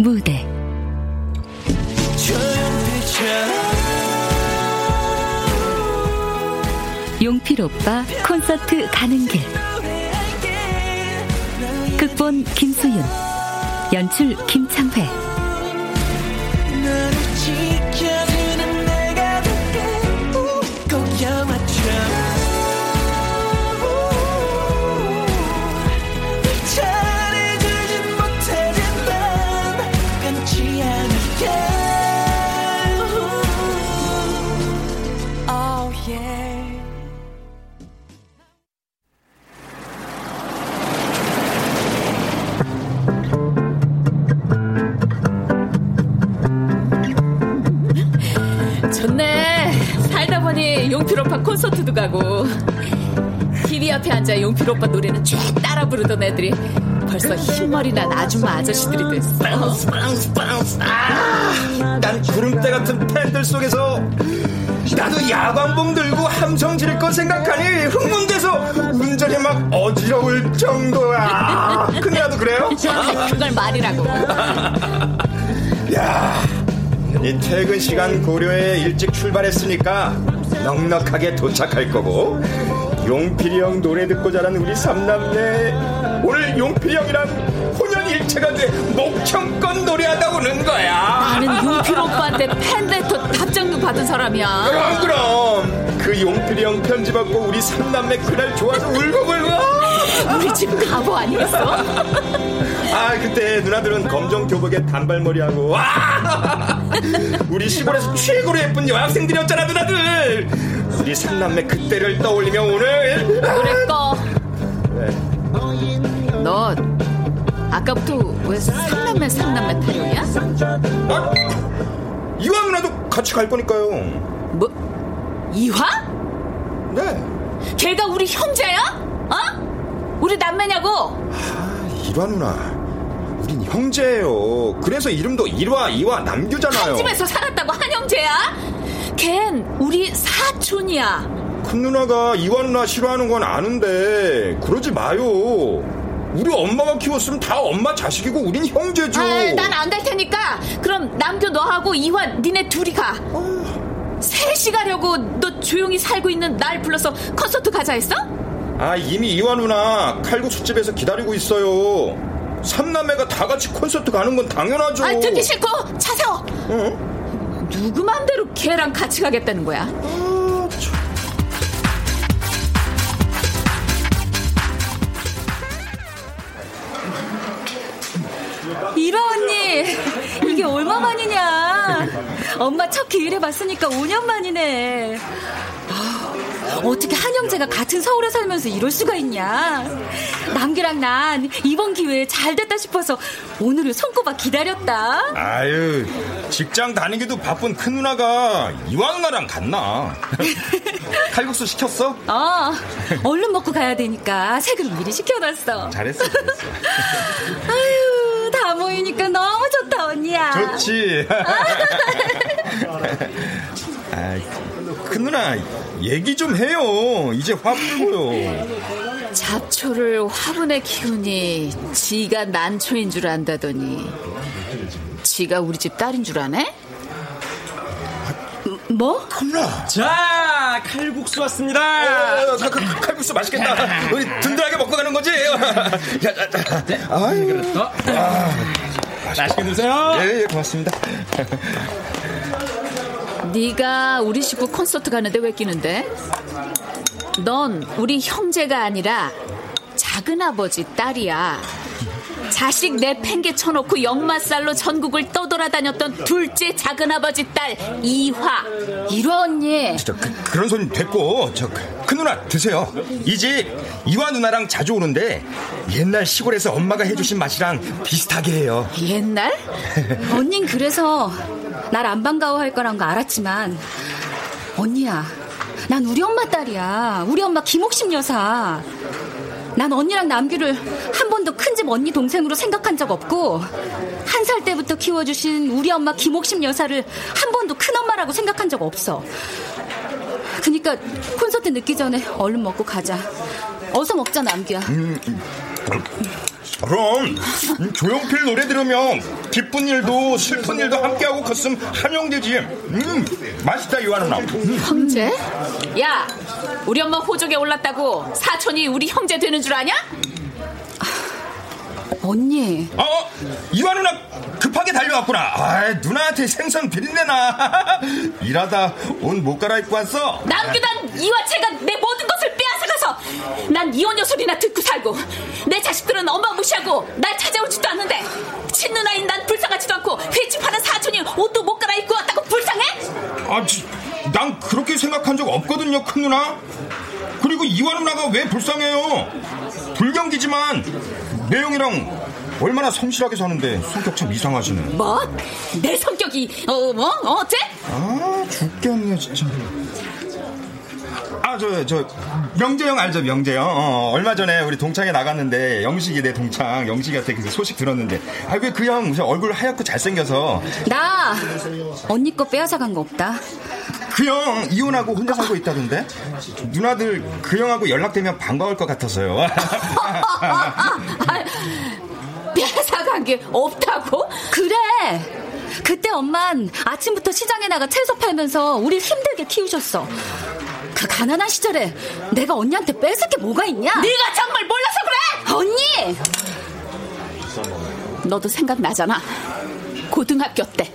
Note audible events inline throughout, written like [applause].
무대. 용필 오빠 콘서트 가는 길. 극본 김수윤 연출 김창회 용필 오빠 콘서트도 가고. TV 앞에 앉아 용필 오빠 노래는 쭉 따라 부르던 애들이 벌써 흰머리 난 아줌마 아저씨들이 됐어. Bounce Bounce Bounce 아, 난 구름떼 같은 팬들 속에서 나도 야광봉 들고 함성 지를 거 생각하니 흥분돼서 운전이 막 어지러울 정도야 근데 나도 그래요? 그걸 말이라고. 야, 이 퇴근 시간 고려해 일찍 출발했으니까 넉넉하게 도착할 거고 용필이 형 노래 듣고 자란 우리 삼남매 오늘 용필이 형이랑 혼연일체가 돼 목청껏 노래하다 오는 거야 나는 용필 오빠한테 팬레터 답장도 받은 사람이야. 그럼 그럼 그 용필이 형 편지 받고 우리 삼남매 그날 좋아서 울고불고 우리 집 가보 아니겠어? [laughs] 아 그때 누나들은 검정 교복에 단발머리하고 와 [laughs] 우리 시골에서 최고로 예쁜 여학생들이었잖아 누나들 우리 삼남매 그때를 떠올리며 오늘 꺼. 왜? 너 아까부터 왜 삼남매 삼남매 타령이야? 아, 이왕 누나도 같이 갈 거니까요 뭐 이화? 네 걔가 우리 형제야? 어? 우리 남매냐고? 일화 누나 우린 형제예요 그래서 이름도 일화 이화 남규잖아요 한 집에서 살았다고 한 형제야? 걘 우리 사촌이야. 큰 누나가 이화 누나 싫어하는 건 아는데 그러지 마요 우리 엄마가 키웠으면 다 엄마 자식이고 우린 형제죠 아, 난안 갈 테니까 그럼 남규 너하고 이환 니네 둘이 가. 셋이 가려고 너 조용히 살고 있는 날 불러서 콘서트 가자 했어? 아 이미 이화 누나 칼국수집에서 기다리고 있어요 삼남매가 다 같이 콘서트 가는 건 당연하죠 아 듣기 싫고 차 세워. 어? 누구 맘대로 걔랑 같이 가겠다는 거야? 이라 언니 이게 얼마 만이냐 엄마 첫 기회를 봤으니까 5년 만이네 아, 어떻게 한 형제가 같은 서울에 살면서 이럴 수가 있냐? 남규랑 난 이번 기회에 잘 됐다 싶어서 오늘을 손꼽아 기다렸다. 아유 직장 다니기도 바쁜 큰 누나가 이화 누나랑 같나? 칼국수 시켰어? 어 얼른 먹고 가야 되니까 새 그릇 미리 시켜놨어. 잘했어 잘했어. [laughs] 아유 다 모이니까 너무 좋다 언니야. 좋지. [laughs] [laughs] 아이, 큰 누나 얘기 좀 해요 이제 화 풀고요 잡초를 화분에 키우니 지가 난초인 줄 안다더니 지가 우리 집 딸인 줄 아네? 뭐? 큰 누나 자, 칼국수 왔습니다. 아, 칼- 칼- 칼국수 맛있겠다 우리 든든하게 먹고 가는 거지 야, 자, 자, 자. 아유 어? 맛있게 드세요. 예, 예, 고맙습니다 네가 우리 식구 콘서트 가는데 왜 끼는데? 넌 우리 형제가 아니라 작은 아버지 딸이야. 자식 내 팽개 쳐놓고 역마살로 전국을 떠돌아다녔던 둘째 작은아버지 딸 이화. 이화 언니. 저, 그, 런 소리 됐고 저 큰 누나 드세요. 이 집 이화 누나랑 자주 오는데 옛날 시골에서 엄마가 해주신 맛이랑 비슷하게 해요. 옛날? [laughs] 언닌 그래서 날 안 반가워할 거란 거 알았지만 언니야. 난 우리 엄마 딸이야. 우리 엄마 김옥심 여사. 난 언니랑 남규를 한 번도 큰 집 언니 동생으로 생각한 적 없고 한 살 때부터 키워주신 우리 엄마 김옥심 여사를 한 번도 큰 엄마라고 생각한 적 없어. 그니까 콘서트 늦기 전에 얼른 먹고 가자. 어서 먹자 남규야. 음, 그럼 조용필 노래 들으면 기쁜 일도 슬픈 일도 함께하고 컸으면 한영되지. 음, 맛있다 이화 누나. 음. 형제? 야, 우리 엄마 호족에 올랐다고 사촌이 우리 형제 되는 줄 아냐? 언니. 어, 이화 누나 급하게 달려왔구나. 아, 누나한테 생선 비린내나. [laughs] 일하다 옷 못 갈아입고 왔어. 남규단 이화채가 내 모든 것을 빼앗아가서 난 이혼녀 소리나 듣고 살고 내 자식들은 엄마 무시하고 날 찾아오지도 않는데 친누나인 난 불쌍하지도 않고 휘집하는 사촌이 옷도 못 갈아입고 왔다고 불쌍해? 아, 지, 난 그렇게 생각한 적 없거든요, 큰 누나. 그리고 이화 누나가 왜 불쌍해요? 불경기지만 매형이랑 얼마나 성실하게 사는데 성격 참 이상하시네. 뭐? 내 성격이 어 뭐? 어째? 아 죽겠네 진짜. 아저저 명재형 알죠 명재형. 어, 얼마 전에 우리 동창회 나갔는데 영식이 내 동창 영식이한테 그 소식 들었는데 아 왜 그 형 얼굴 하얗고 잘생겨서 나 언니 거 빼앗아 간 거 없다. 그 형 이혼하고 혼자 살고 있다던데 누나들 그 형하고 연락되면 반가울 것 같아서요. [laughs] 뺏어간 게 없다고? 그래. 그때 엄만 아침부터 시장에 나가 채소 팔면서 우리 힘들게 키우셨어. 그 가난한 시절에 내가 언니한테 뺏을 게 뭐가 있냐? 네가 정말 몰라서 그래! 언니! 너도 생각나잖아. 고등학교 때.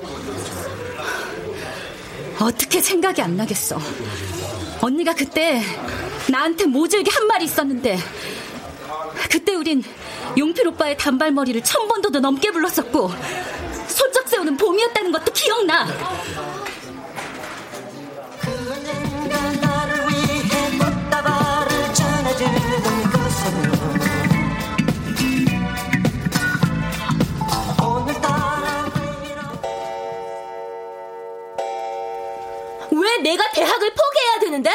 어떻게 생각이 안 나겠어. 언니가 그때 나한테 모질게 한 말이 있었는데 그때 우린 용필 오빠의 단발머리를 천 번도도 넘게 불렀었고 손쩍 세우는 봄이었다는 것도 기억나. 왜 내가 대학을 포기해야 되는데?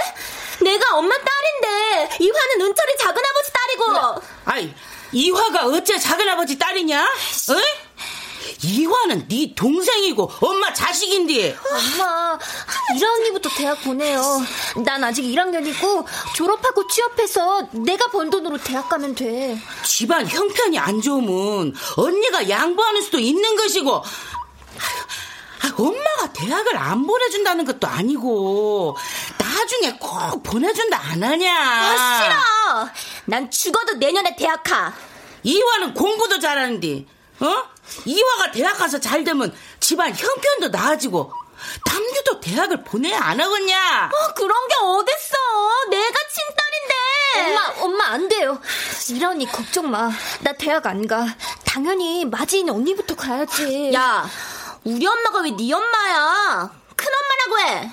내가 엄마 딸인데 이화는 은철이 작은아버지 딸이고. 아이 이화가 어째 작은아버지 딸이냐? 응? 이화는 네 동생이고 엄마 자식인데. 엄마 이라 언니부터 대학 보내요. 난 아직 1학년이고 졸업하고 취업해서 내가 번 돈으로 대학 가면 돼. 집안 형편이 안 좋으면 언니가 양보하는 수도 있는 것이고. 아, 엄마가 대학을 안 보내준다는 것도 아니고 나중에 꼭 보내준다 안 하냐? 아 싫어. 난 죽어도 내년에 대학 가. 이화는 공부도 잘하는데 어? 이화가 대학 가서 잘 되면 집안 형편도 나아지고 남규도 대학을 보내야 안 하겠냐? 어, 그런 게 어딨어. 내가 친딸인데. 엄마 엄마 안 돼요. 이라 언니 걱정 마 나 대학 안 가. 당연히 마지인 언니부터 가야지. 야 우리 엄마가 왜 네 엄마야? 큰엄마라고 해.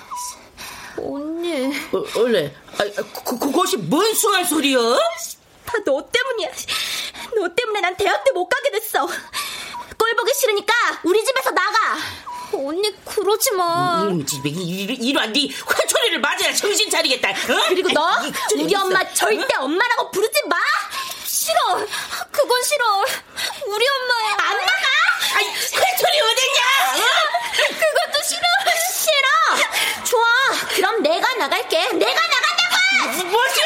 언니. 어, 원래. 아, 그, 그것이 뭔 숭한 소리야? 다 너 때문이야. 너 때문에 난 대학도 못 가게 됐어. 꼴 보기 싫으니까 우리 집에서 나가. 언니 그러지 마. 음, 집에 이러한 네 화초리를 맞아야 정신 차리겠다. 어? 그리고 너? 이 우리 엄마 있어. 절대 어? 엄마라고 부르지 마. 싫어. 그건 싫어. 우리 엄마야. 안 나가 아이, 화초리 어딨냐 어? 그것도 싫어 싫어 좋아 그럼 내가 나갈게 내가 나간다고 뭐죠?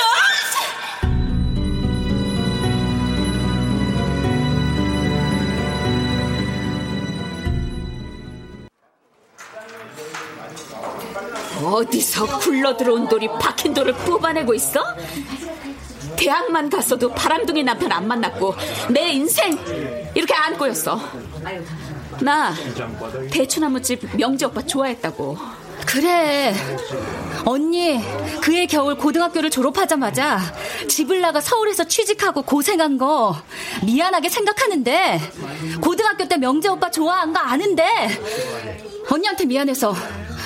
어디서 굴러 들어온 돌이 박힌 돌을 뽑아내고 있어? 대학만 갔어도 바람둥이 남편 안 만났고 내 인생 이렇게 안 꼬였어. 나 대추나무집 명지 오빠 좋아했다고. 그래. 언니, 그해 겨울 고등학교를 졸업하자마자 집을 나가 서울에서 취직하고 고생한 거 미안하게 생각하는데 고등학교 때 명재 오빠 좋아한 거 아는데 언니한테 미안해서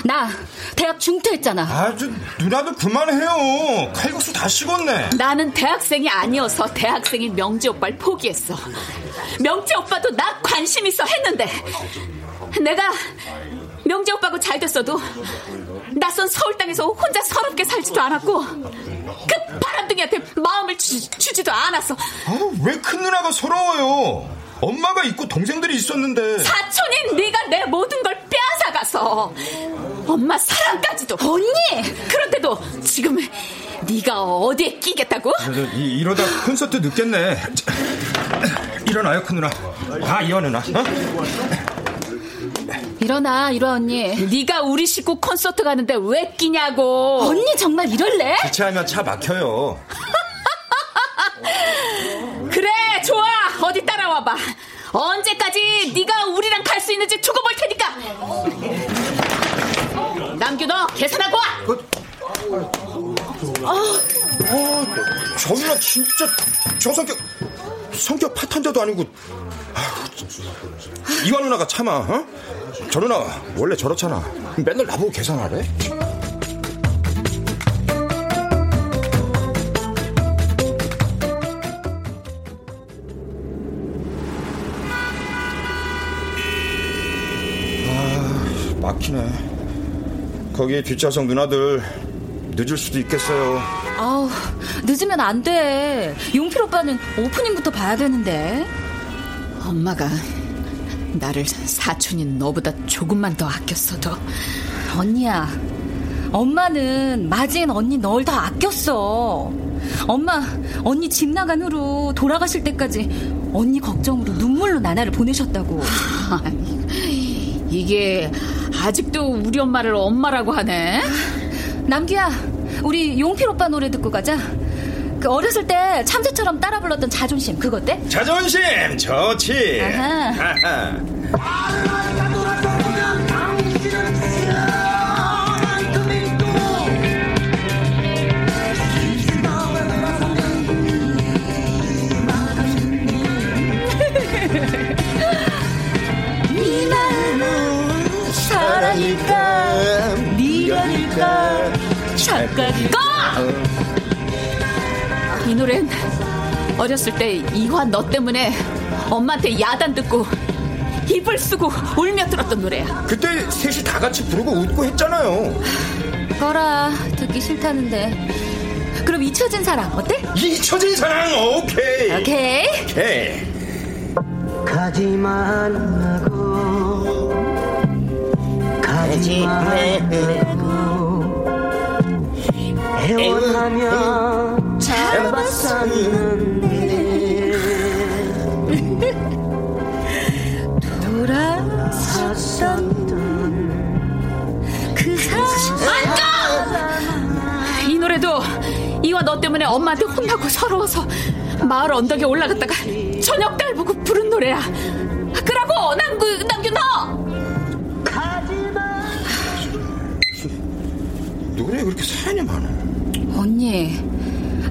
나 대학 중퇴했잖아. 아주 누나도 그만해요. 칼국수 다 식었네. 나는 대학생이 아니어서 대학생인 명재 오빠를 포기했어. 명재 오빠도 나 관심 있어 했는데 내가 명재 오빠하고 잘 됐어도 낯선 서울 땅에서 혼자 서럽게 살지도 않았고 그 바람둥이한테 마음을 주, 지도 않았어. 아, 왜큰 누나가 서러워요? 엄마가 있고 동생들이 있었는데. 사촌인 네가 내 모든 걸 빼앗아가서 엄마 사랑까지도. 언니! 그런데도 지금 네가 어디에 끼겠다고? 이, 이러다 콘서트 늦겠네. 일어나요 큰 누나. 아 이화 누나. 어? 일어나 이화 언니. 네가 우리 식구 콘서트 가는데 왜 끼냐고. 언니 정말 이럴래? 주차하면 차 막혀요. [laughs] 그래 좋아 어디 따라와봐. 언제까지 네가 우리랑 갈 수 있는지 두고 볼 테니까. 남규 너 계산하고 와. 아, 아, 저 누나 진짜 저 성격 성격 파탄자도 아니고. 이화 누나가 참아 어? 저 누나 원래 저렇잖아. 맨날 나보고 계산하래 막히네. 거기 뒷좌석 누나들 늦을 수도 있겠어요. 아우, 늦으면 안 돼. 용필 오빠는 오프닝부터 봐야 되는데. 엄마가 나를 사촌인 너보다 조금만 더 아꼈어도. 언니야, 엄마는 마지인 언니 널더 아꼈어. 엄마, 언니 집 나간 후로 돌아가실 때까지 언니 걱정으로 눈물로 나나를 보내셨다고. 이게 아직도 우리 엄마를 엄마라고 하네. 남규야, 우리 용필 오빠 노래 듣고 가자. 그 어렸을 때 참새처럼 따라 불렀던 자존심 그거 때? 자존심 좋지. 아하. 아하. [laughs] [laughs] 사랑일까 미련일까 착각일까 이 노래는 어렸을 때 이화 너 때문에 엄마한테 야단 듣고 입을 쓰고 울며 들었던 노래야. 그때 셋이 다 같이 부르고 웃고 했잖아요. 꺼라 듣기 싫다는데 그럼 잊혀진 사랑 어때? 잊혀진 사랑 오케이. 오케이 오케이. 가지 말라고 가 지 말라고 애원하며 잡았었는데 돌아섰던 그 사랑 이 노래도 이화 너 때문에 엄마한테 혼나고 서러워서 마을 언덕에 올라갔다가 저녁 달 보고 부른 노래야. 그러고 남규 남규 너 그렇게 사연이 많아. 언니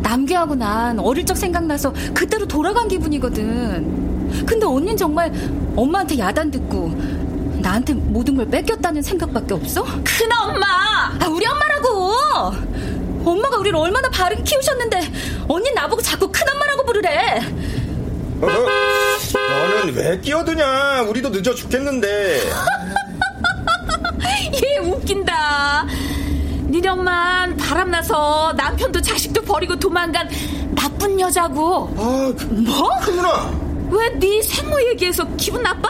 남규하고 난 어릴 적 생각나서 그때로 돌아간 기분이거든 근데 언닌 정말 엄마한테 야단 듣고 나한테 모든 걸 뺏겼다는 생각밖에 없어? 큰 엄마 아 우리 엄마라고 엄마가 우리를 얼마나 바르게 키우셨는데 언니 나보고 자꾸 큰 엄마라고 부르래 어, 너는 왜 끼어드냐? 우리도 늦어 죽겠는데. [laughs] 얘 웃긴다. 니네 엄만 바람나서 남편도 자식도 버리고 도망간 나쁜 여자고. 아, 뭐? 큰 누나. 왜네 생모 얘기해서 기분 나빠?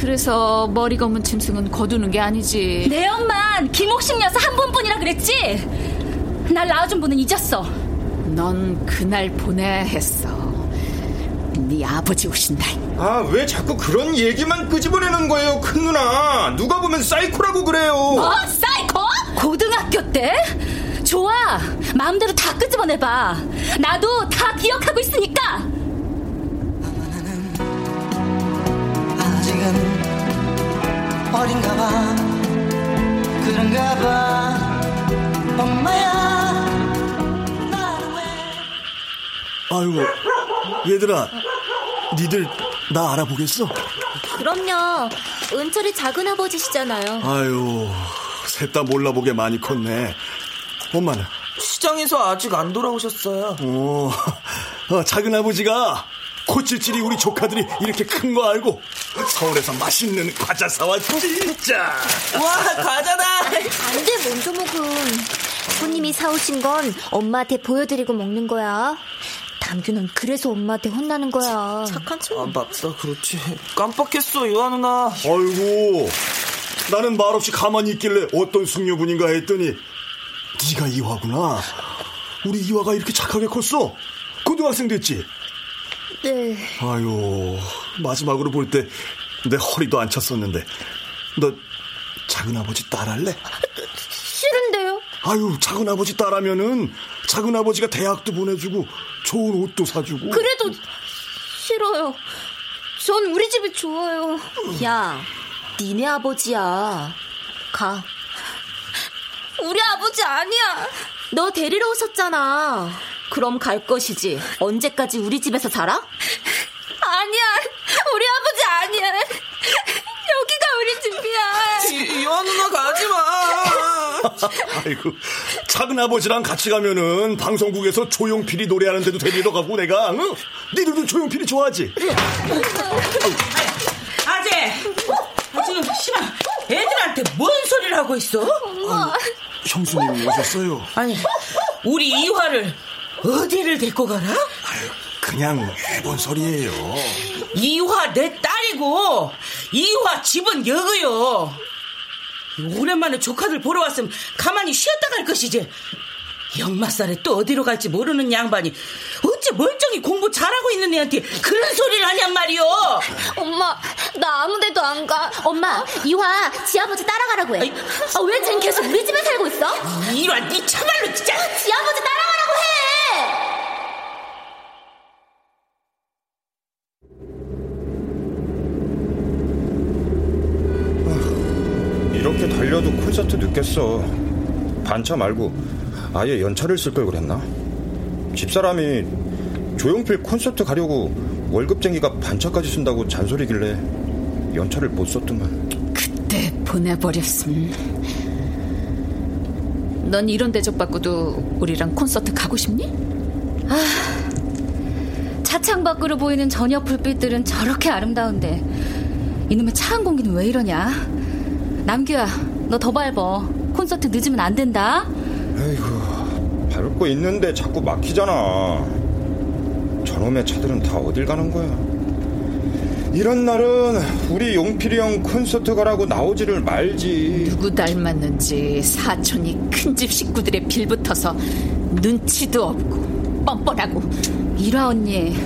그래서 머리 검은 짐승은 거두는 게 아니지. 내 엄만 김옥식 여사 한 번뿐이라 그랬지 날 낳아준 분은 잊었어 넌 그날 보내야 했어. 네 아버지 오신 날. 아, 왜 자꾸 그런 얘기만 끄집어내는 거예요, 큰 누나? 누가 보면 사이코라고 그래요. 뭐? 사이코? 고등학교 때? 좋아. 마음대로 다 끄집어내봐. 나도 다 기억하고 있으니까. 아직은 어린가 봐. 그런가 봐. 엄마야. 아이고, 얘들아. 니들 나 알아보겠어? 그럼요. 은철이 작은 아버지시잖아요. 아유. 셋 다 몰라보게 많이 컸네. 엄마는? 시장에서 아직 안 돌아오셨어요. 오, 어, 작은 아버지가 코찔찔이 우리 조카들이 이렇게 큰 거 알고 서울에서 맛있는 과자 사왔지 진짜. 와 과자다. 안돼 몬조목은 손님이 사오신 건 엄마한테 보여드리고 먹는 거야. 담규는 그래서 엄마한테 혼나는 거야. 착한 척. 아, 맞다 그렇지. 깜빡했어 요한 누나. 아이고 나는 말없이 가만히 있길래 어떤 숙녀분인가 했더니 네가 이화구나. 우리 이화가 이렇게 착하게 컸어. 고등학생 됐지. 네. 아유, 마지막으로 볼 때 내 허리도 안 쳤었는데. 너 작은 아버지 딸할래? 싫은데요? 아유, 작은 아버지 딸하면은 작은 아버지가 대학도 보내주고 좋은 옷도 사주고. 그래도 싫어요. 전 우리 집이 좋아요. 야, 니네 아버지야. 가. 우리 아버지 아니야. 너 데리러 오셨잖아. 그럼 갈 것이지. 언제까지 우리 집에서 살아? 아니야. 우리 아버지 아니야. 여기가 우리 집이야. 이완 누나 가지 마. [laughs] 아이고, 작은 아버지랑 같이 가면은 방송국에서 조용필이 노래하는 데도 데리러 가고 내가, 응? 니들도 조용필이 좋아하지? 아재! 아, 지금 심아 애들한테 뭔 소리를 하고 있어? 엄마. 형수님 오셨어요. 아니, 우리 이화를 어디를 데리고 가라? 그냥 해본 소리예요. 이화 내 딸이고 이화 집은 여고요. 오랜만에 조카들 보러 왔으면 가만히 쉬었다 갈 것이지. 역마살에 또 어디로 갈지 모르는 양반이 어째 멀쩡히 공부 잘하고 있는 애한테 그런 소리를 하냔 말이오. 엄마, 나 아무 데도 안 가. 엄마, 이화 지 아버지 따라가라고 해. 아, 왜쟨 계속 우리 집에 살고 있어? 이런 네 참말로 진짜. 지아버지 따라가라고 해! 이렇게 달려도 콘서트 늦겠어. 반차 말고 아예 연차를 쓸 걸 그랬나? 집사람이 조용필 콘서트 가려고 월급쟁이가 반차까지 쓴다고 잔소리길래 연차를 못 썼더만. 그때 보내버렸음. 넌 이런 대접 받고도 우리랑 콘서트 가고 싶니? 차창 밖으로 보이는 저녁 불빛들은 저렇게 아름다운데 이놈의 차 한 공기는 왜 이러냐? 남규야, 너 더 밟어. 콘서트 늦으면 안 된다. 에이구, 밟고 있는데 자꾸 막히잖아. 저놈의 차들은 다 어딜 가는 거야? 이런 날은 우리 용필이 형 콘서트 가라고 나오지를 말지. 누구 닮았는지 사촌이 큰 집 식구들의 빌붙어서 눈치도 없고 뻔뻔하고 일화 언니,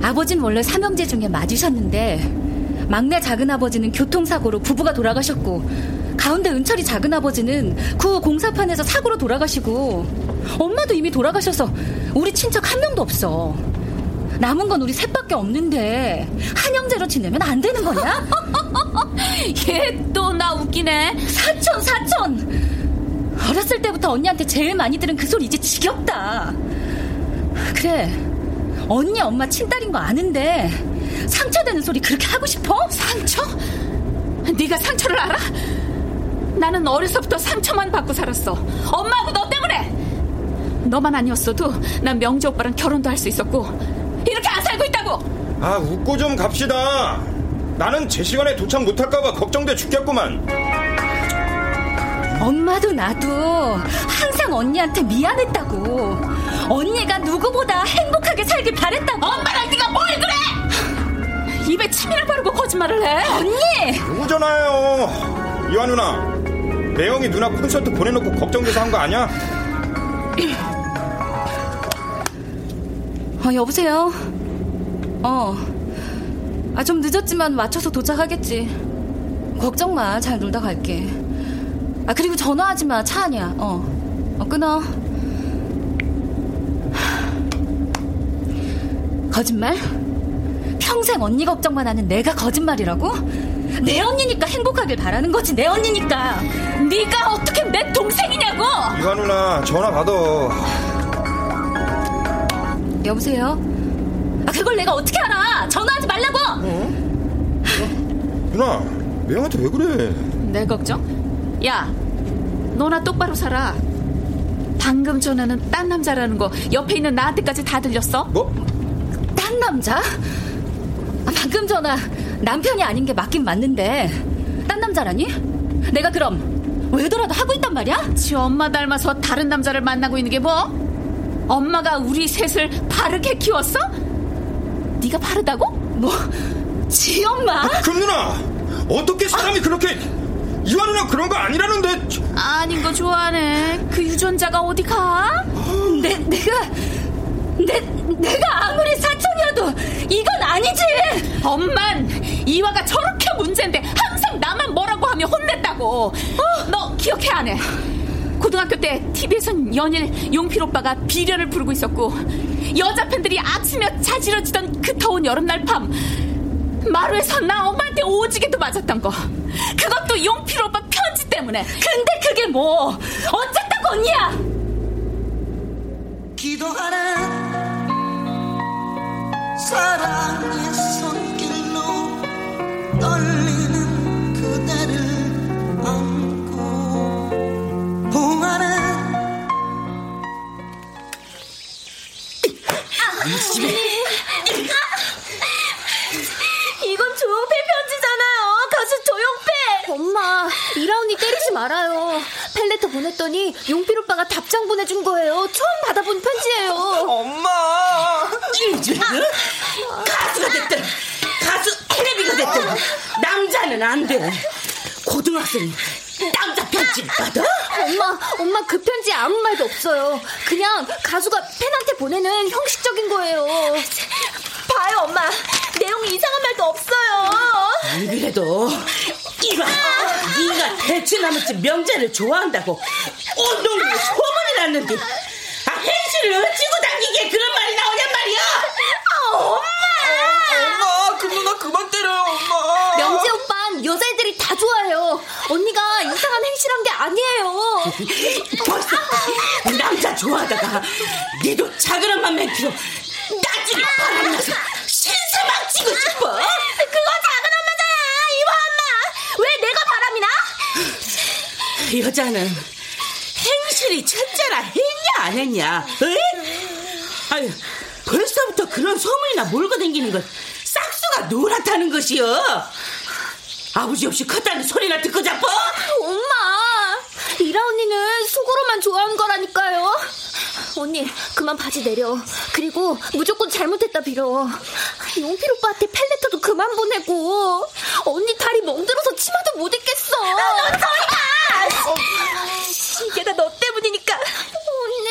아버지는 원래 삼형제 중에 맞으셨는데 막내 작은 아버지는 교통사고로 부부가 돌아가셨고 가운데 은철이 작은 아버지는 구 공사판에서 사고로 돌아가시고 엄마도 이미 돌아가셔서 우리 친척 한 명도 없어. 남은 건 우리 셋밖에 없는데 한형제로 지내면 안 되는 거냐? [laughs] 얘 또 나 웃기네. 사촌 사촌. 어렸을 때부터 언니한테 제일 많이 들은 그 소리 이제 지겹다. 그래. 언니 엄마 친딸인 거 아는데 상처되는 소리 그렇게 하고 싶어? 상처? 네가 상처를 알아? 나는 어려서부터 상처만 받고 살았어. 엄마하고 너 때문에. 너만 아니었어도 난 명재 오빠랑 결혼도 할 수 있었고 이렇게 안 살고 있다고. 아, 웃고 좀 갑시다. 나는 제 시간에 도착 못할까봐 걱정돼 죽겠구만. 엄마도 나도 항상 언니한테 미안했다고. 언니가 누구보다 행복하게 살길 바랬다고. 엄마랑 네가 뭘 그래? 입에 침이를 바르고 거짓말을 해. 언니! 누구잖아요. 이완 누나. 매형이 누나 콘서트 보내놓고 걱정돼서 한 거 아니야? [clears throat] 어, 여보세요? 어. 아, 좀 늦었지만 맞춰서 도착하겠지. 걱정 마. 잘 놀다 갈게. 아, 그리고 전화하지 마. 차 아니야. 어. 어, 끊어. 거짓말? 평생 언니 걱정만 하는 내가 거짓말이라고? 내 언니니까 행복하길 바라는 거지. 내 언니니까. 네가 어떻게 내 동생이냐고. 이완 누나 전화 받아. 여보세요? 아, 그걸 내가 어떻게 알아? 전화하지 말라고! 누나, 매형한테 왜 그래? 내 걱정? 야, 너나 똑바로 살아. 방금 전화는 딴 남자라는 거 옆에 있는 나한테까지 다 들렸어? 뭐? 딴 남자? 아, 방금 전화 남편이 아닌 게 맞긴 맞는데 딴 남자라니? 내가 그럼 외도라도 하고 있단 말이야? 지 엄마 닮아서 다른 남자를 만나고 있는 게 뭐? 엄마가 우리 셋을 바르게 키웠어? 네가 바르다고? 뭐? 지 엄마? 금 누나! 어떻게 사람이 그렇게 이완 누나 그런 거 아니라는데 아닌 거 좋아하네. 그 유전자가 어디 가? 내, 내가 내, 내가 아무리 사촌이어도 이건 아니지. 엄만 이화가 저렇게 문제인데 항상 나만 뭐라고 하면 혼냈다고. 어, 너 기억해 안 해? 고등학교 때 TV에선 연일 용필 오빠가 비련을 부르고 있었고 여자 팬들이 아치며 자지러지던 그 더운 여름날 밤 마루에서 나 엄마한테 오지게도 맞았던 거. 그것도 용필 오빠 편지 때문에. 근데 그게 뭐? 어쨌다고 언니야! 기도하는 사랑의 손길로 떨 이라 언니 때리지 말아요. 펠레터 보냈더니 용필 오빠가 답장 보내준 거예요. 처음 받아본 편지예요. 엄마! 가수가 됐든 가수 텔레비가 됐든 남자는 안 돼. 고등학생이 남자 편지 받아? 엄마, 엄마 그 편지에 아무 말도 없어요. 그냥 가수가 팬한테 보내는 형식적인 거예요. 봐요, 엄마. 내용이 이상한 말도 없어요. 안 그래도 이봐 네가 대추나무집 명재를 좋아한다고 온동네 소문이 났는데 아 hen시를 어찌고 당기게 그런 말이 나오냔 말이야 엄마, 그 누나 그만 때려요, 엄마. 명재 오빤 여자애들이 다 좋아해요. 언니가 이상한 행실한 게 아니에요. 벌써 남자 좋아하다가 니도 작은 엄마 맨키로 나중에 바람 나서 신세막 치고 싶어 그거 작은 엄마잖아, 이화 엄마. 왜 내가 바람이 나? 여자는 행실이 첫째라 했냐 안 했냐 에? 아유 벌써부터 그런 소문이나 몰고 다니는 건 싹수가 노랗다는 것이여 아버지 없이 컸다는 소리나 듣고 자빠 엄마, 이라 언니는 속으로만 좋아하는 거라니까요. 언니, 그만 바지 내려. 그리고 무조건 잘못했다 빌어. 용필 오빠한테 펠레터도 그만 보내고. 언니 다리 멍들어서 치마도 못 입겠어. 넌 저리가! 이게 다 너 때문이니까. 언니.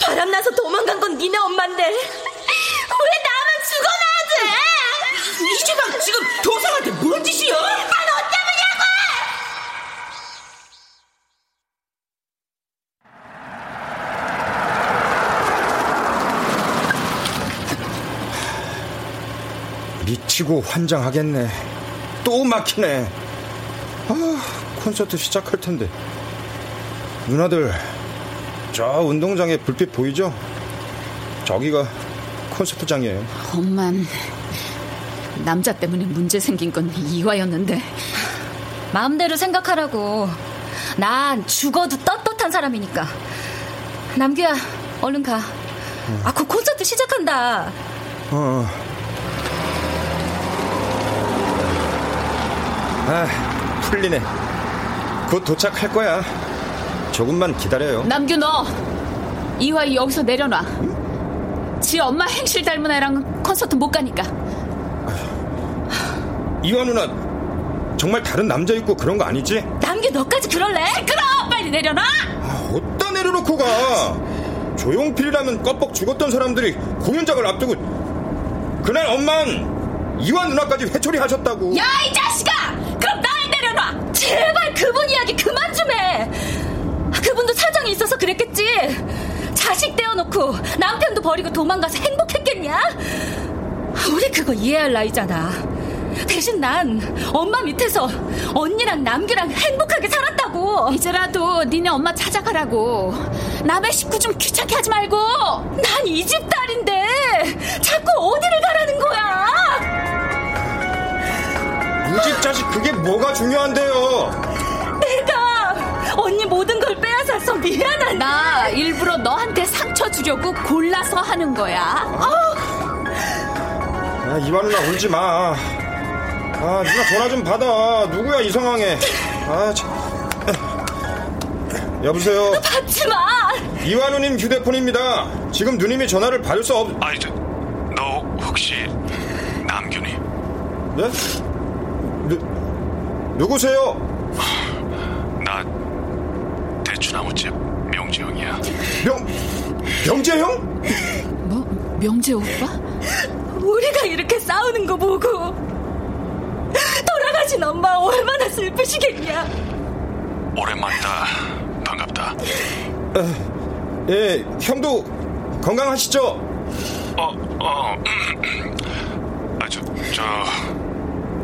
바람나서 도망간 건 니네 엄만데. 왜 나만 죽어나야 돼? 이 집안 지금 도상한테 뭔 짓이여 아, 너 때문이라고! 미치고 환장하겠네. 또 막히네. 아, 콘서트 시작할 텐데. 누나들, 저 운동장에 불빛 보이죠? 저기가 콘서트장이에요. 엄만 남자 때문에 문제 생긴 건 이화였는데 마음대로 생각하라고 난 죽어도 떳떳한 사람이니까 남규야 얼른 가 아, 그 콘서트 시작한다. 어. 아, 풀리네. 곧 도착할 거야. 조금만 기다려요. 남규 너 이화 여기서 내려놔. 지 엄마 행실 닮은 애랑 콘서트 못 가니까. 이화 누나, 정말 다른 남자 있고 그런 거 아니지? 남규 너까지 그럴래? 시끄러 빨리 내려놔. 어디다 내려놓고 가? 조용필이라면 껍벅 죽었던 사람들이 공연장을 앞두고 그날 엄만 이화 누나까지 회초리 하셨다고. 야 이 자식아! 제발 그분 이야기 그만 좀 해. 그분도 사정이 있어서 그랬겠지. 자식 떼어놓고 남편도 버리고 도망가서 행복했겠냐? 우리 그거 이해할 나이잖아. 대신 난 엄마 밑에서 언니랑 남규랑 행복하게 살았다고. 이제라도 니네 엄마 찾아가라고. 남의 식구 좀 귀찮게 하지 말고. 난 이 집 딸인데 자꾸 어디를 가라는 거야? 우집 자식 그게 뭐가 중요한데요? 내가 언니 모든 걸 빼앗아서 미안한. 나 일부러 너한테 상처 주려고 골라서 하는 거야. 아, 이완 누나 울지 마. 아, 누나 전화 좀 받아. 누구야, 이 상황에. 아, 참. 여보세요. 받지 마. 이완우님 휴대폰입니다. 지금 누님이 전화를 받을 수 없. 아니, 저, 너 혹시 남균이? 네? 누, 누구세요? 나 대추나무집 명지영이야. 명, 명재형? 뭐, 명재 오빠? 우리가 이렇게 싸우는 거 보고 돌아가신 엄마 얼마나 슬프시겠냐. 오랜만이다. 반갑다. 어, 예, 형도 건강하시죠? 어, 어, 아, 저, 저,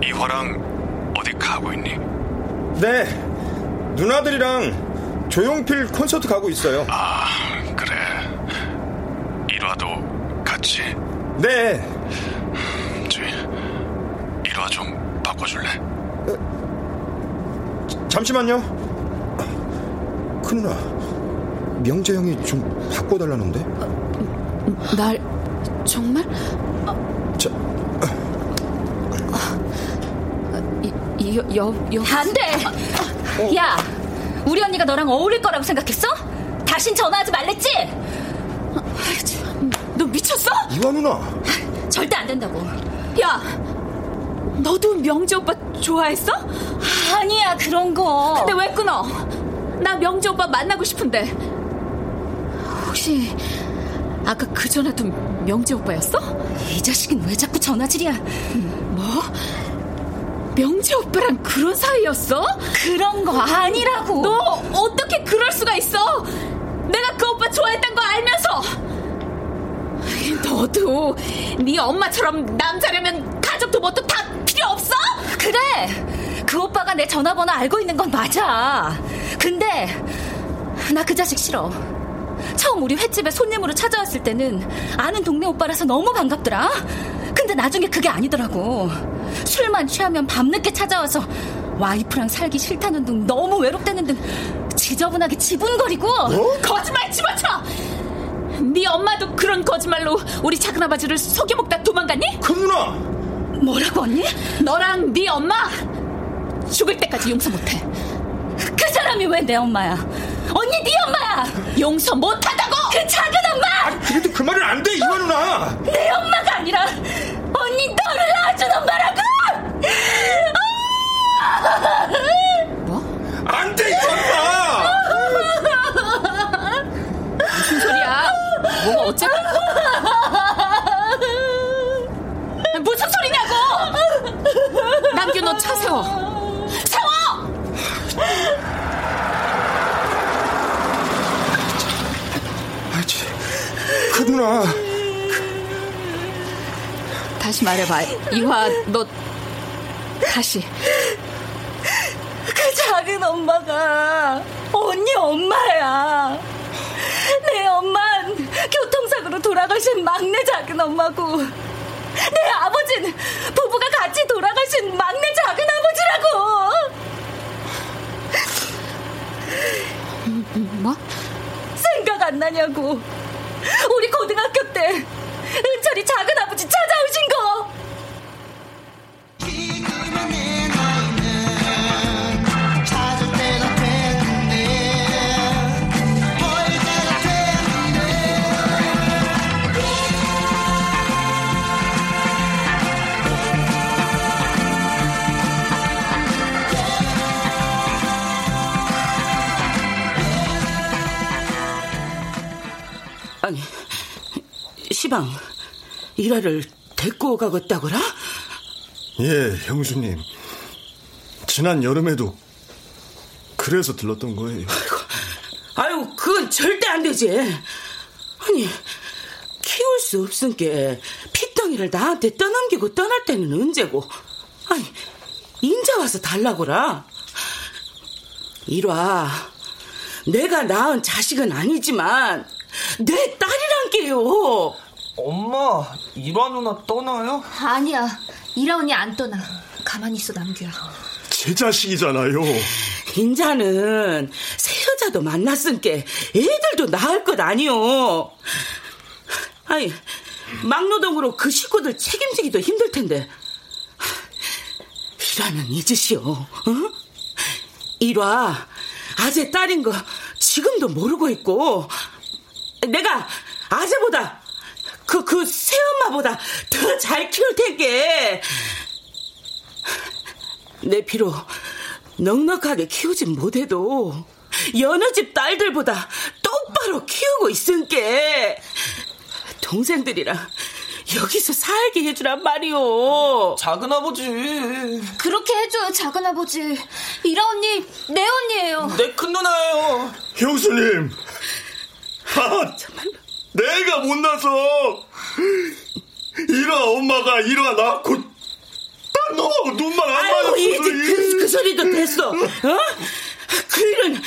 이화랑 가고 있니? 네, 누나들이랑 조용필 콘서트 가고 있어요. 아, 그래. 일화도 같이. 네. 저, 일화 좀 바꿔줄래? 잠시만요. 큰 누나, 명재 형이 좀 바꿔달라는데? 날 정말? 이, 이, 여, 여. 안 돼. 야, 우리 언니가 너랑 어울릴 거라고 생각했어? 다신 전화하지 말랬지? 너 미쳤어? 이화 누나. 절대 안 된다고. 야, 너도 명재 오빠 좋아했어? 아니야, 그런 거. 근데 왜 끊어? 나 명재 오빠 만나고 싶은데. 혹시 아까 그 전화도 명재 오빠였어? 이 자식은 왜 자꾸 전화질이야? 뭐? 명재 오빠랑 그런 사이였어? 그런 거 아니라고. 너 어떻게 그럴 수가 있어? 내가 그 오빠 좋아했던 거 알면서. 너도 네 엄마처럼 남자려면 가족도 뭣도 다 필요 없어? 그래. 그 오빠가 내 전화번호 알고 있는 건 맞아. 근데 나 그 자식 싫어. 처음 우리 횟집에 손님으로 찾아왔을 때는 아는 동네 오빠라서 너무 반갑더라. 근데 나중에 그게 아니더라고. 술만 취하면 밤늦게 찾아와서 와이프랑 살기 싫다는 등 너무 외롭다는 등 지저분하게 지분거리고 거짓말 집어쳐! 네 엄마도 그런 거짓말로 우리 작은 아버지를 속여먹다 도망갔니? 큰 누나! 뭐라고 언니? 너랑 네 엄마 죽을 때까지 용서 못해. 그 사람이 왜 내 엄마야? 언니 네 엄마야! 용서 못한다고! 그 작은 엄마! 아, 그래도 그 말은 안 돼, 이화 누나! 내 엄마가 아니라 언니 너를 낳아준 엄마라고! 뭐? 안 돼, 누나! 무슨 소리야? 뭐가 어째고? 무슨 소리냐고! 남규 너 차 세워. 세워! 아, 참. 그 누나. 다시 말해봐. 이화, 너 다시. 그 작은 엄마가 언니 엄마야. 내 엄만 교통사고로 돌아가신 막내 작은 엄마고 내 아버지는 부부가 같이 돌아가신 막내 작은 아버지라고. 뭐? 생각 안 나냐고. 우리 고등학교 때 은철이 작은 아버지 찾아 시방, 일화를 데리고 가겠다고라? 예, 형수님. 지난 여름에도 그래서 들렀던 거예요. 아유, 그건 절대 안 되지. 아니, 키울 수 없으니까 피덩이를 나한테 떠넘기고 떠날 때는 언제고. 아니, 인자 와서 달라고라. 일화, 내가 낳은 자식은 아니지만 내 딸이란 게요. 엄마, 일화 누나 떠나요? 아니야. 이라 언니 안 떠나. 가만히 있어, 남규야. 제 자식이잖아요. 인자는 새 여자도 만났으니까 애들도 낳을 것 아니요. 아니, 막노동으로 그 식구들 책임지기도 힘들 텐데. 일화는 잊으시오. 응? 일화, 아재 딸인 거 지금도 모르고 있고, 내가 아재보다, 그, 그 새엄마보다 더 잘 키울 테게. 내 피로 넉넉하게 키우진 못해도 여느 집 딸들보다 똑바로 키우고 있은게 동생들이랑 여기서 살게 해주란 말이오. 작은 아버지. 그렇게 해줘요, 작은 아버지. 이라 언니, 내 언니예요. 내 큰 누나예요. 형수님. 아, 내가 못나서 이라 엄마가 이라 낳고 딴 놈하고 눈만 안 맞았어. 이제 그, 그 소리도 됐어. 어? 그 일은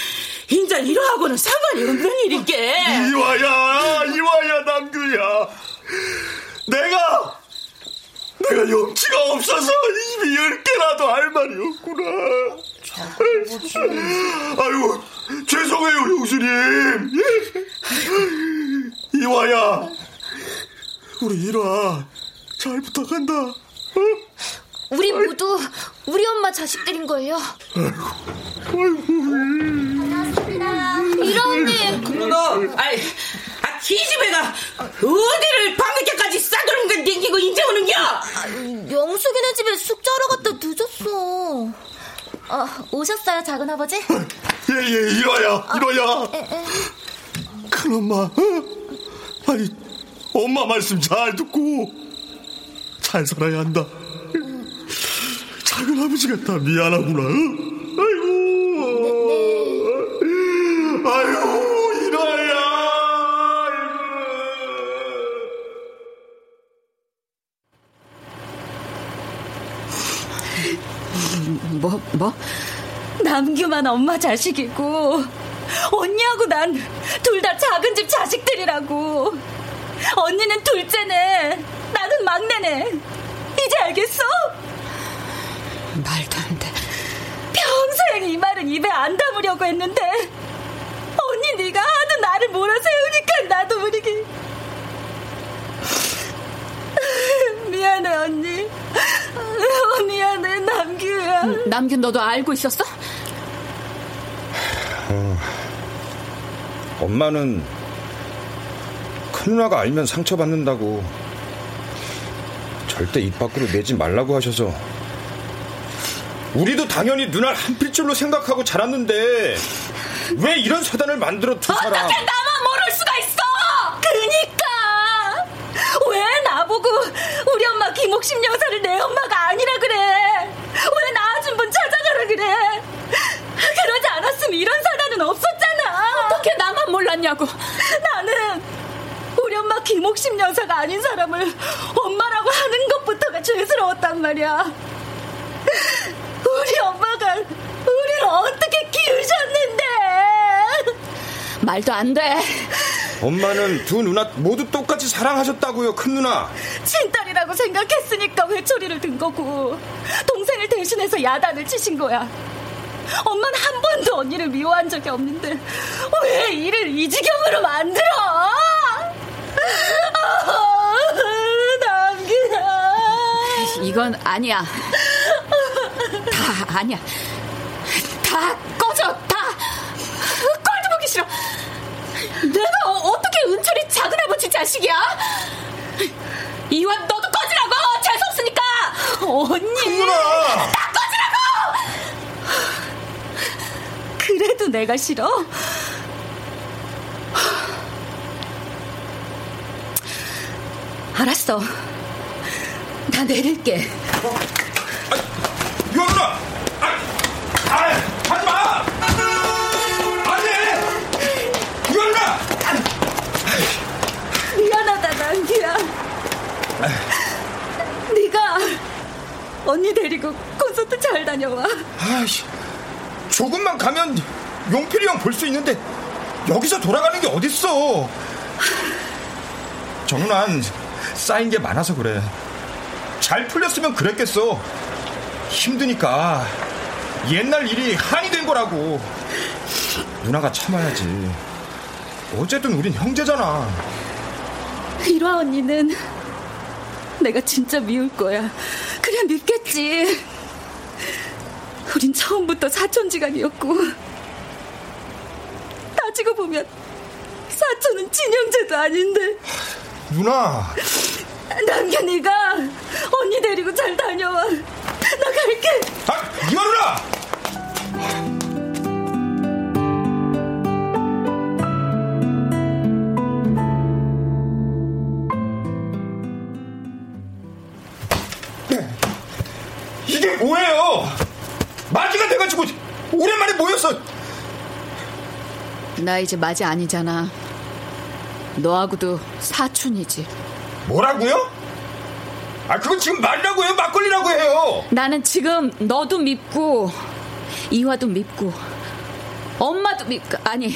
인자 이러하고는 상관이 없는 일이게. 이와야, 이와야, 남규야. 내가, 내가 염치가 없어서 입이 열 개라도 할 말이 없구나. 아이고, 죄송해요, 형수님. 이와야, 우리 일화 잘 부탁한다. 어? 우리 모두 우리 엄마 자식들인 거예요. 이라 언니. 누나. 아이, 아, 기집애가 어디를 밤늦게까지 싸돌면가 댕기고 인제 오는겨? 영숙이네 집에 숙제하러 갔다 늦었어. 어, 오셨어요, 작은 아버지? 예, 예, 이와야, 이와야. 큰엄마, 어? 아니, 엄마 말씀 잘 듣고 잘 살아야 한다. 작은 아버지가 다 미안하구나. 어? 아이고, 아이고, 이와야. 뭐, 뭐? 남규만 엄마 자식이고, 언니하고 난 둘 다 작은 집 자식들이라고. 언니는 둘째네, 나는 막내네. 이제 알겠어? 말도 안 돼. 평생 이 말은 입에 안 담으려고 했는데, 언니 네가 하도 나를 몰아세우니까 나도 모르게. [laughs] 미안해, 언니. 미안해, 남규야. 남균 너도 알고 있었어? 엄마는 큰 누나가 알면 상처받는다고 절대 입 밖으로 내지 말라고 하셔서 우리도 당연히 누나를 한 필줄로 생각하고 자랐는데 왜 이런 사단을 만들어 두 사람 어떻게 나만 모를 수가 있어! 그니까! 왜 나보고 우리 엄마 김옥심 여사를 내 엄마가 아니라 그래? 왜 낳아준 분 찾아가라 그래? 그러지 않았으면 이런 사단은 없었잖아! 어떻게 몰랐냐고. 나는 우리 엄마 김옥심 여사가 아닌 사람을 엄마라고 하는 것부터가 죄스러웠단 말이야. 우리 엄마가 우리를 어떻게 키우셨는데? 말도 안 돼. 엄마는 두 누나 모두 똑같이 사랑하셨다고요 큰 누나 친딸이라고 생각했으니까 회초리를 든 거고 동생을 대신해서 야단을 치신 거야. 엄마는 한 번도 언니를 미워한 적이 없는데 왜 일을 이 지경으로 만들어? 아, 남기야. 이건 아니야. 다 아니야. 다 꺼져. 다 꼴도 보기 싫어. 내가 어- 어떻게 은철이 작은 아버지 자식이야? 이완 너도 꺼지라고. 재수 없으니까. 언니. 누나! 다 꺼지라고. 그래도 내가 싫어. 알았어. 나 내릴게. 유아 누나 아, 아, 하지 마 아니 유아 누나 미안하다, 남기야. 네가 언니 데리고 콘서트 잘 다녀와. 아이씨, 조금만 가면 용필이 형 볼 수 있는데, 여기서 돌아가는 게 어딨어. 정난, 쌓인 게 많아서 그래. 잘 풀렸으면 그랬겠어. 힘드니까 옛날 일이 한이 된 거라고. 누나가 참아야지. 어쨌든 우린 형제잖아. 일화 언니는 내가 진짜 미울 거야. 그냥 믿겠지. 우린 처음부터 사촌지간이었고 따지고 보면 사촌은 친형제도 아닌데. 누나. 남편이가. 언니 데리고 잘 다녀와. 나 갈게. 아 이거 누나! 이게 뭐예요? 마지가 돼가지고 오랜만에 모였어. 나 이제 맞이 아니잖아. 너하고도 사촌이지. 뭐라고요? 아 그건 지금 말이라고 해요, 막걸리라고 해요. 나는 지금 너도 밉고 이화도 밉고 엄마도 밉고 아니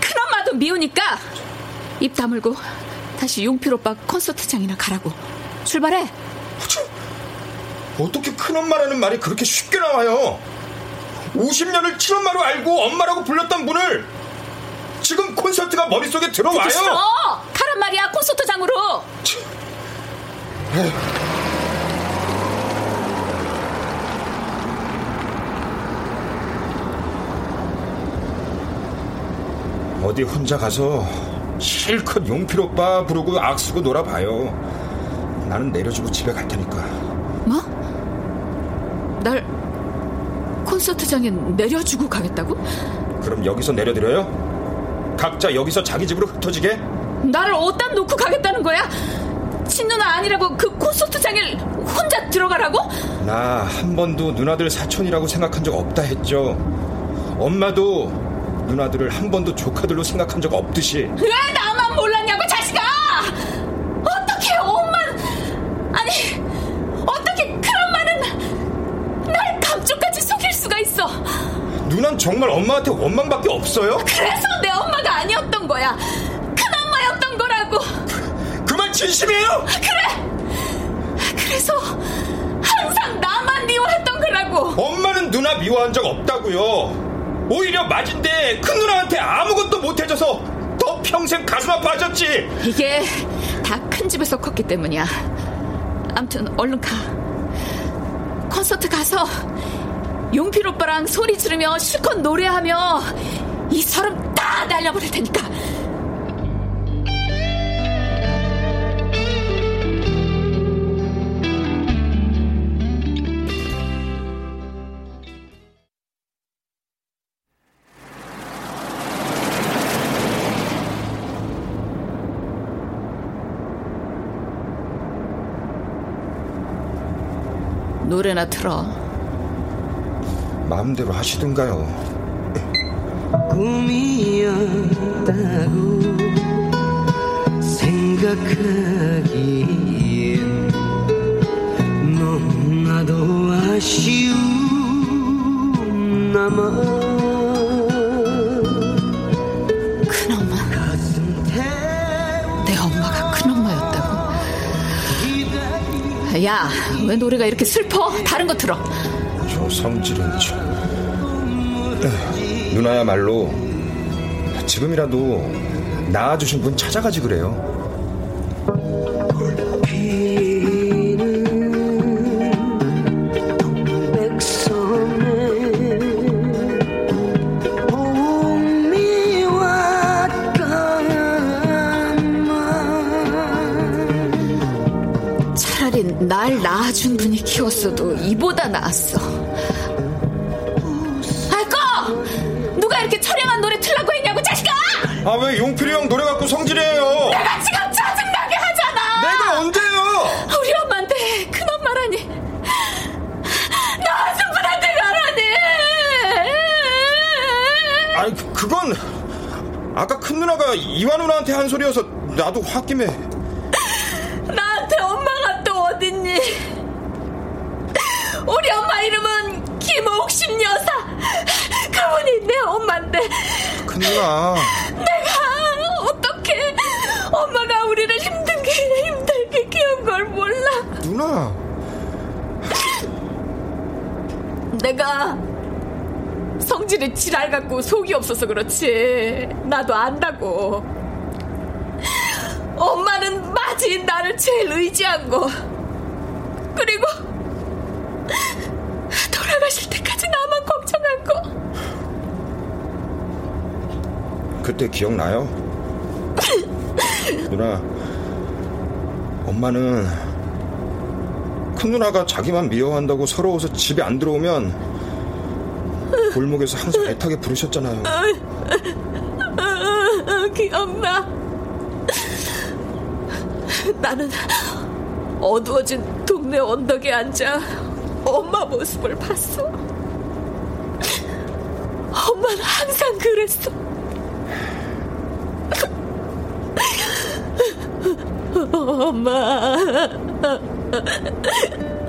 큰엄마도 미우니까 입 다물고 다시 용필 오빠 콘서트장이나 가라고. 출발해. 어떻게 큰엄마라는 말이 그렇게 쉽게 나와요? 50년을 친엄마로 알고 엄마라고 불렀던 분을 지금 콘서트가 머릿속에 들어와요. 싫어. 가란 말이야 콘서트장으로. 어디 혼자 가서 실컷 용필 오빠 부르고 악수고 놀아봐요. 나는 내려주고 집에 갈 테니까. 뭐? 날 콘서트장에 내려주고 가겠다고? 그럼 여기서 내려드려요? 각자 여기서 자기 집으로 흩어지게? 나를 어디다 놓고 가겠다는 거야? 친누나 아니라고 그 콘서트장에 혼자 들어가라고? 나 한 번도 누나들 사촌이라고 생각한 적 없다 했죠. 엄마도 누나들을 한 번도 조카들로 생각한 적 없듯이. 왜 나만 몰랐냐고 자식아! 어떻게 엄마는 아니 어떻게 큰엄마는 날 감쪽같이 속일 수가 있어? 누 난 정말 엄마한테 원망밖에 없어요? 그래서 내 엄마가 아니었던 거야. 큰 엄마였던 거라고. 그말 진심이에요? 그래. 그래서 항상 나만 미워했던 거라고. 엄마는 누나 미워한 적 없다고요. 오히려 맞은데 큰 누나한테 아무것도 못 해줘서 더 평생 가슴 아파졌지. 이게 다 큰 집에서 컸기 때문이야. 암튼 얼른 가. 콘서트 가서 용필 오빠랑 소리 지르며 실컷 노래하며 이 서름 다 날려버릴 테니까. 노래나 틀어. 마음대로 하시든가요. 꿈이었다고 생각하기엔 너무나도 아쉬운 나만 큰엄마. 내 엄마가 큰엄마였다고. 야왜 노래가 이렇게 슬퍼? 다른 거 틀어 저 성질은 저... 에휴, 누나야말로 지금이라도 낳아주신 분 찾아가지 그래요. 날 낳아준 분이 키웠어도 이보다 아 왜 용필이 형 노래 갖고 성질해요? 내가 지금 짜증나게 하잖아 내가 언제요? 우리 엄마한테 큰 엄마라니 낳아준 분한테 가라니 아니 그- 그건 아까 큰 누나가 이완 누나한테 한 소리여서 나도 홧김에 나한테 엄마가 또 어딨니? 우리 엄마 이름은 김옥심 여사. 그분이 내 엄마인데 큰 누나 내가 성질이 지랄 갖고 속이 없어서 그렇지. 나도 안다고. 엄마는 마진 나를 제일 의지한 거. 그리고 돌아가실 때까지 나만 걱정한 거. 그때 기억나요? 누나, 엄마는 큰 누나가 자기만 미워한다고 서러워서 집에 안 들어오면 골목에서 항상 애타게 부르셨잖아요. 기억나. 나는 어두워진 동네 언덕에 앉아 엄마 모습을 봤어. 엄마는 항상 그랬어. 엄마. えっ?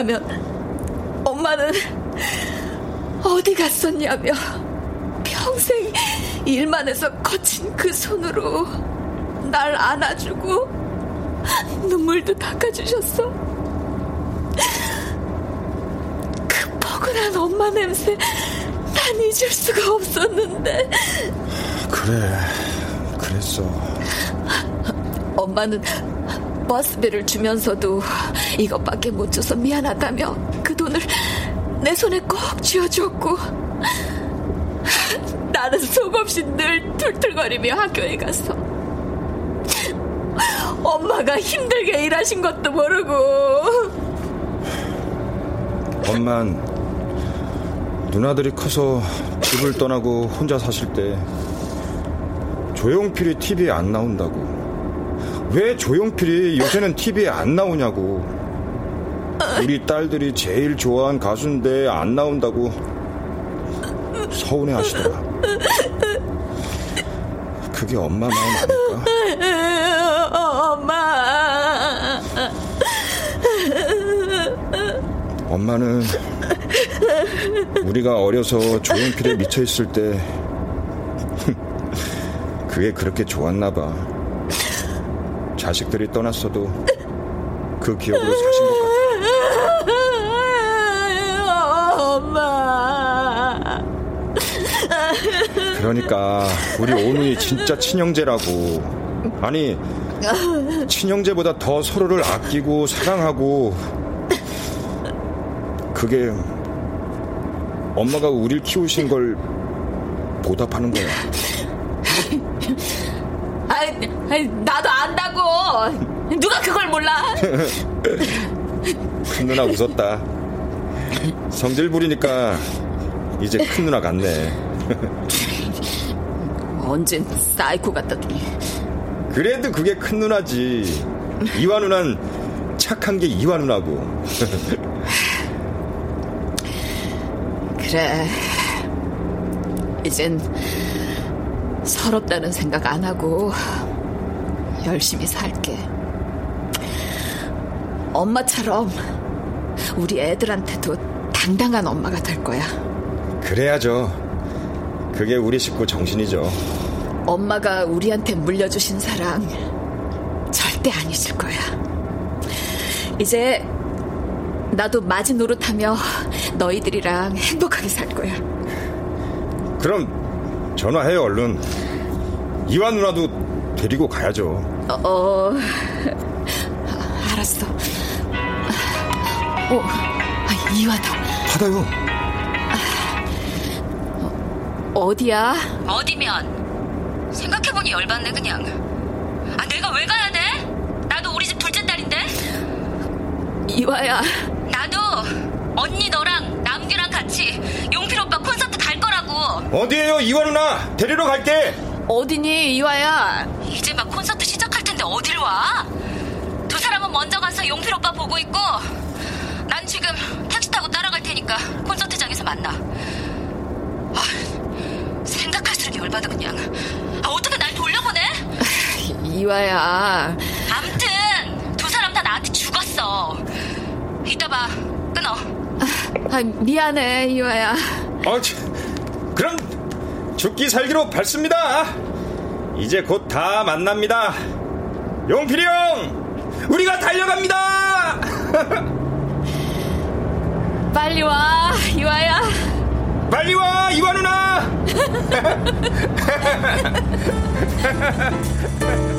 가면 엄마는 어디 갔었냐며 평생 일만 해서 거친 그 손으로 날 안아주고 눈물도 닦아주셨어. 그 포근한 엄마 냄새 난 잊을 수가 없었는데 그래, 그랬어. 엄마는 버스비를 주면서도 이것밖에 못 줘서 미안하다며 그 돈을 내 손에 꼭 쥐어줬고 나는 속없이 늘 툴툴거리며 학교에 갔어 엄마가 힘들게 일하신 것도 모르고 엄만 누나들이 커서 집을 떠나고 혼자 사실 때 조용필이 TV에 안 나온다고. 왜 조용필이 요새는 TV에 안 나오냐고. 우리 딸들이 제일 좋아한 가수인데 안 나온다고 서운해 하시더라. 그게 엄마 마음 아닐까? 엄마 엄마는 우리가 어려서 조용필에 미쳐 있을 때 그게 그렇게 좋았나 봐. 자식들이 떠났어도 그 기억으로 사신 것 같아. 엄마 그러니까 우리 오누이 진짜 친형제라고. 아니 친형제보다 더 서로를 아끼고 사랑하고 그게 엄마가 우릴 키우신 걸 보답하는 거야. 아이, 나도 안다고 누가 그걸 몰라 큰 누나 웃었다. 성질 부리니까 이제 큰 누나 같네. 언젠 사이코 같다더니 그래도 그게 큰 누나지. 이화 누난 착한 게 이화 누나고. [laughs] 그래 이젠 서럽다는 생각 안 하고 열심히 살게 엄마처럼 우리 애들한테도 당당한 엄마가 될 거야 그래야죠. 그게 우리 식구 정신이죠. 엄마가 우리한테 물려주신 사랑 절대 안 잊을 거야. 이제 나도 마지 노릇하며 너희들이랑 행복하게 살 거야. 그럼 전화해요 얼른. 이화 누나도 데리고 가야죠. 어, 어 알았어. 어, 아, 이화다. 받아요. 어디야? 어디면? 생각해보니 열받네 그냥. 아 내가 왜 가야 돼? 나도 우리 집 둘째 딸인데. 이화야. 나도 언니 너랑 남규랑 같이 용필 오빠 콘서트 갈 거라고. 어디에요, 이화 누나? 데리러 갈게. 어디니 이화야? 이제 막 콘서트 시작할 텐데 어딜 와? 두 사람은 먼저 가서 용필 오빠 보고 있고 난 지금 택시 타고 따라갈 테니까 콘서트장에서 만나. 아, 생각할수록 열받아 그냥. 아, 어떻게 날 돌려보내? 이화야. 암튼 두 사람 다 나한테 죽었어. 이따 봐. 끊어. 아, 미안해, 이화야. 어, 저, 그럼 죽기 살기로 밟습니다. 이제 곧 다 만납니다. 용필이 형, 우리가 달려갑니다. [laughs] 빨리 와, 이화야. 빨리 와, 이화 누나. [laughs] [laughs]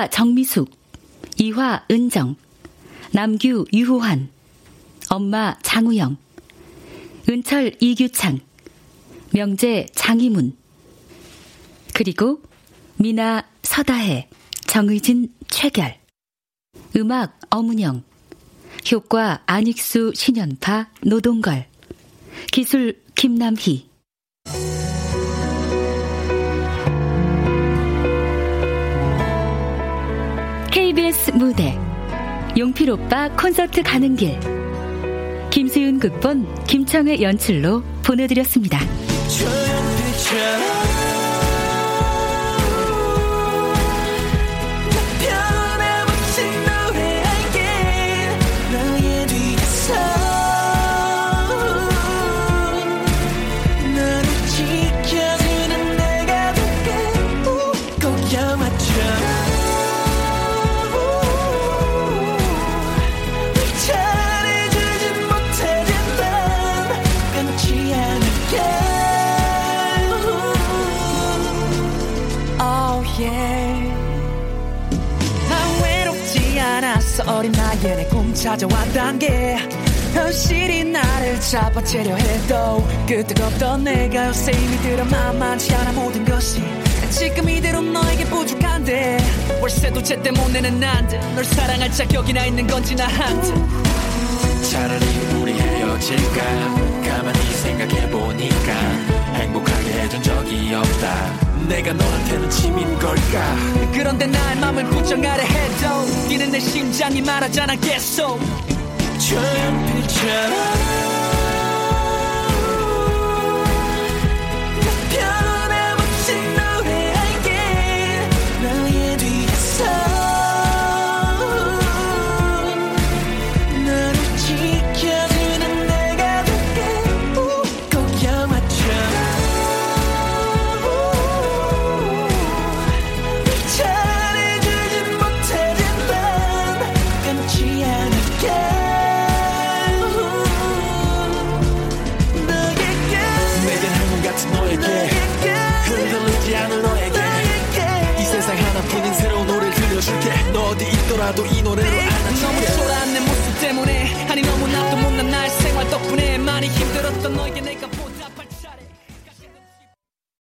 1화 정미숙 2화 은정 남규 유호환 엄마 장우영 은철 이규창 명재 장희문 그리고 미나 서다혜 정의진 최결 음악 어문영 효과 안익수 신연파 노동걸 기술 김남희 KBS 무대. 용필 오빠 콘서트 가는 길. 김수윤 극본 김청의 연출로 보내드렸습니다. 찾아왔단 게 현실이 나를 잡아채려 해도 그 뜨겁던 내가 요새 이미 들어 만만치 않아 모든 것이 지금 이대로 너에게 부족한데 월세도 제때 못 내는 난데 널 사랑할 자격이나 있는 건지 나한테 차라리 우리 헤어질까? 가만히 생각해보니까 행복하게 해준 적이 없다 내가 너한테는 짐인 걸까? 그런데 나의 맘을 부정하려 해도 뛰는 내 심장이 말하잖아 계속. 조용필처럼 힘들더라도